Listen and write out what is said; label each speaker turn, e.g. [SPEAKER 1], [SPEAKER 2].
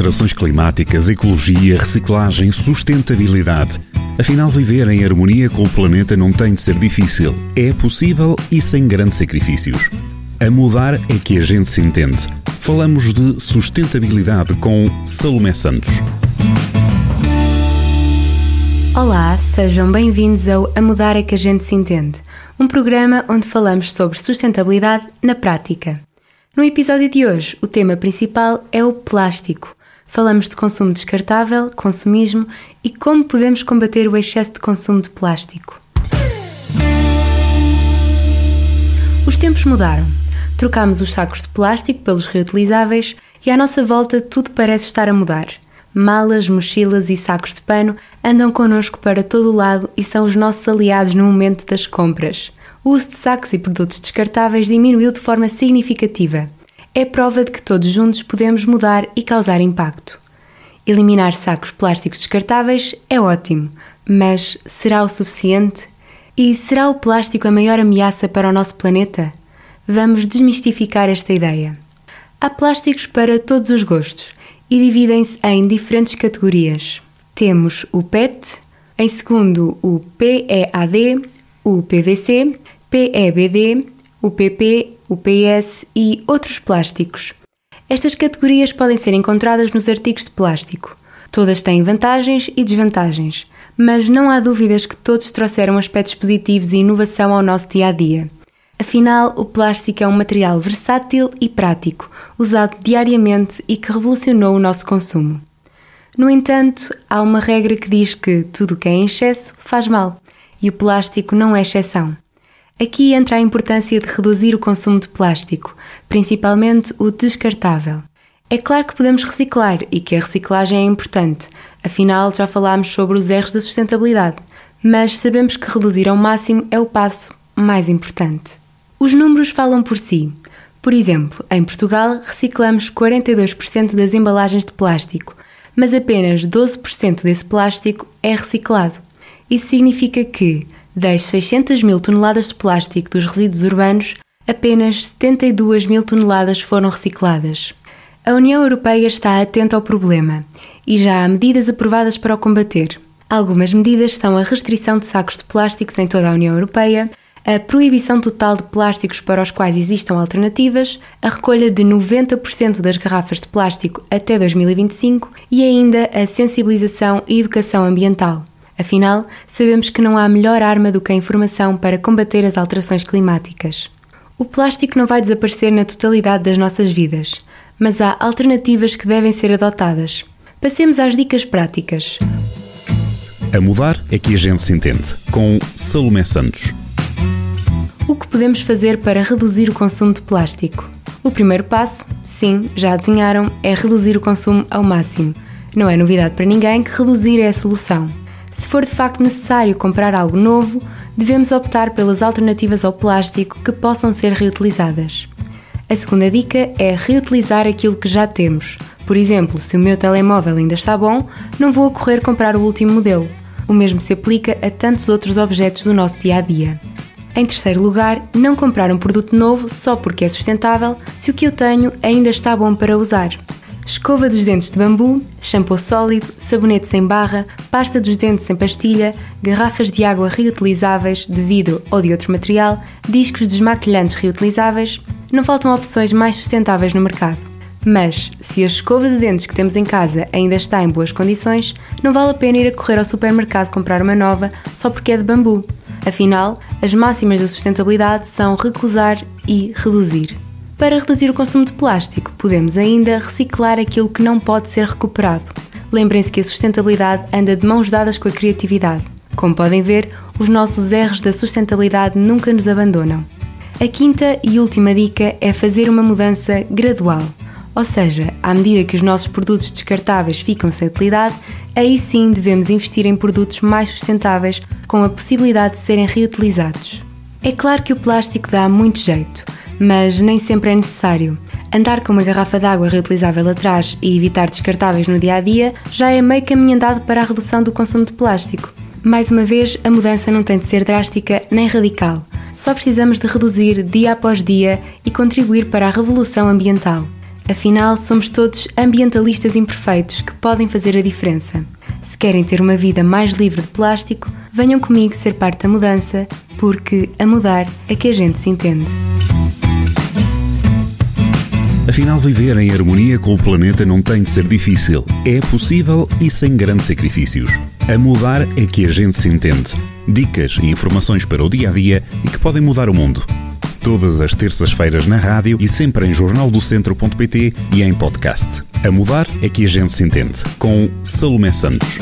[SPEAKER 1] alterações climáticas, ecologia, reciclagem, sustentabilidade. Afinal, viver em harmonia com o planeta não tem de ser difícil. É possível e sem grandes sacrifícios. A mudar é que a gente se entende. Falamos de sustentabilidade com Salomé Santos.
[SPEAKER 2] Olá, sejam bem-vindos ao A Mudar é que a gente se entende, um programa onde falamos sobre sustentabilidade na prática. No episódio de hoje, o tema principal é o plástico. Falamos de consumo descartável, consumismo e como podemos combater o excesso de consumo de plástico. Os tempos mudaram. Trocamos os sacos de plástico pelos reutilizáveis e à nossa volta tudo parece estar a mudar. Malas, mochilas e sacos de pano andam connosco para todo o lado e são os nossos aliados no momento das compras o uso de sacos e produtos descartáveis diminuiu de forma significativa. É prova de que todos juntos podemos mudar e causar impacto. Eliminar sacos plásticos descartáveis é ótimo, mas será o suficiente? E será o plástico a maior ameaça para o nosso planeta? Vamos desmistificar esta ideia. Há plásticos para todos os gostos e dividem-se em diferentes categorias. Temos o PET, em segundo o PEAD, o PVC, PEBD, o PP, o PS e outros plásticos. Estas categorias podem ser encontradas nos artigos de plástico. Todas têm vantagens e desvantagens, mas não há dúvidas que todos trouxeram aspectos positivos e inovação ao nosso dia a dia. Afinal, o plástico é um material versátil e prático, usado diariamente e que revolucionou o nosso consumo. No entanto, há uma regra que diz que tudo o que é em excesso faz mal, e o plástico não é exceção. Aqui entra a importância de reduzir o consumo de plástico, principalmente o descartável. É claro que podemos reciclar e que a reciclagem é importante, afinal já falámos sobre os erros da sustentabilidade, mas sabemos que reduzir ao máximo é o passo mais importante. Os números falam por si. Por exemplo, em Portugal reciclamos 42% das embalagens de plástico, mas apenas 12% desse plástico é reciclado. Isso significa que, das 600 mil toneladas de plástico dos resíduos urbanos, apenas 72 mil toneladas foram recicladas. A União Europeia está atenta ao problema e já há medidas aprovadas para o combater. Algumas medidas são a restrição de sacos de plásticos em toda a União Europeia, a proibição total de plásticos para os quais existam alternativas, a recolha de 90% das garrafas de plástico até 2025 e ainda a sensibilização e educação ambiental. Afinal, sabemos que não há melhor arma do que a informação para combater as alterações climáticas. O plástico não vai desaparecer na totalidade das nossas vidas, mas há alternativas que devem ser adotadas. Passemos às dicas práticas.
[SPEAKER 1] A mudar é que a gente se entende, com Salomé Santos.
[SPEAKER 2] O que podemos fazer para reduzir o consumo de plástico? O primeiro passo, sim, já adivinharam, é reduzir o consumo ao máximo. Não é novidade para ninguém que reduzir é a solução. Se for de facto necessário comprar algo novo, devemos optar pelas alternativas ao plástico que possam ser reutilizadas. A segunda dica é reutilizar aquilo que já temos. Por exemplo, se o meu telemóvel ainda está bom, não vou correr comprar o último modelo. O mesmo se aplica a tantos outros objetos do nosso dia a dia. Em terceiro lugar, não comprar um produto novo só porque é sustentável se o que eu tenho ainda está bom para usar escova dos dentes de bambu, shampoo sólido, sabonete sem barra, pasta dos dentes sem pastilha, garrafas de água reutilizáveis, de vidro ou de outro material, discos desmaquilhantes reutilizáveis. Não faltam opções mais sustentáveis no mercado. Mas, se a escova de dentes que temos em casa ainda está em boas condições, não vale a pena ir a correr ao supermercado comprar uma nova só porque é de bambu. Afinal, as máximas da sustentabilidade são recusar e reduzir. Para reduzir o consumo de plástico, podemos ainda reciclar aquilo que não pode ser recuperado. Lembrem-se que a sustentabilidade anda de mãos dadas com a criatividade. Como podem ver, os nossos erros da sustentabilidade nunca nos abandonam. A quinta e última dica é fazer uma mudança gradual. Ou seja, à medida que os nossos produtos descartáveis ficam sem utilidade, aí sim devemos investir em produtos mais sustentáveis com a possibilidade de serem reutilizados. É claro que o plástico dá muito jeito, mas nem sempre é necessário. Andar com uma garrafa de água reutilizável atrás e evitar descartáveis no dia a dia já é meio caminho andado para a redução do consumo de plástico. Mais uma vez, a mudança não tem de ser drástica nem radical. Só precisamos de reduzir dia após dia e contribuir para a revolução ambiental. Afinal, somos todos ambientalistas imperfeitos que podem fazer a diferença. Se querem ter uma vida mais livre de plástico, venham comigo ser parte da mudança, porque a mudar é que a gente se entende.
[SPEAKER 1] Afinal, viver em harmonia com o planeta não tem de ser difícil. É possível e sem grandes sacrifícios. A mudar é que a gente se entende. Dicas e informações para o dia a dia e que podem mudar o mundo todas as terças-feiras na rádio e sempre em jornaldocentro.pt e em podcast. A mudar é que a gente se entende. Com Salomé Santos.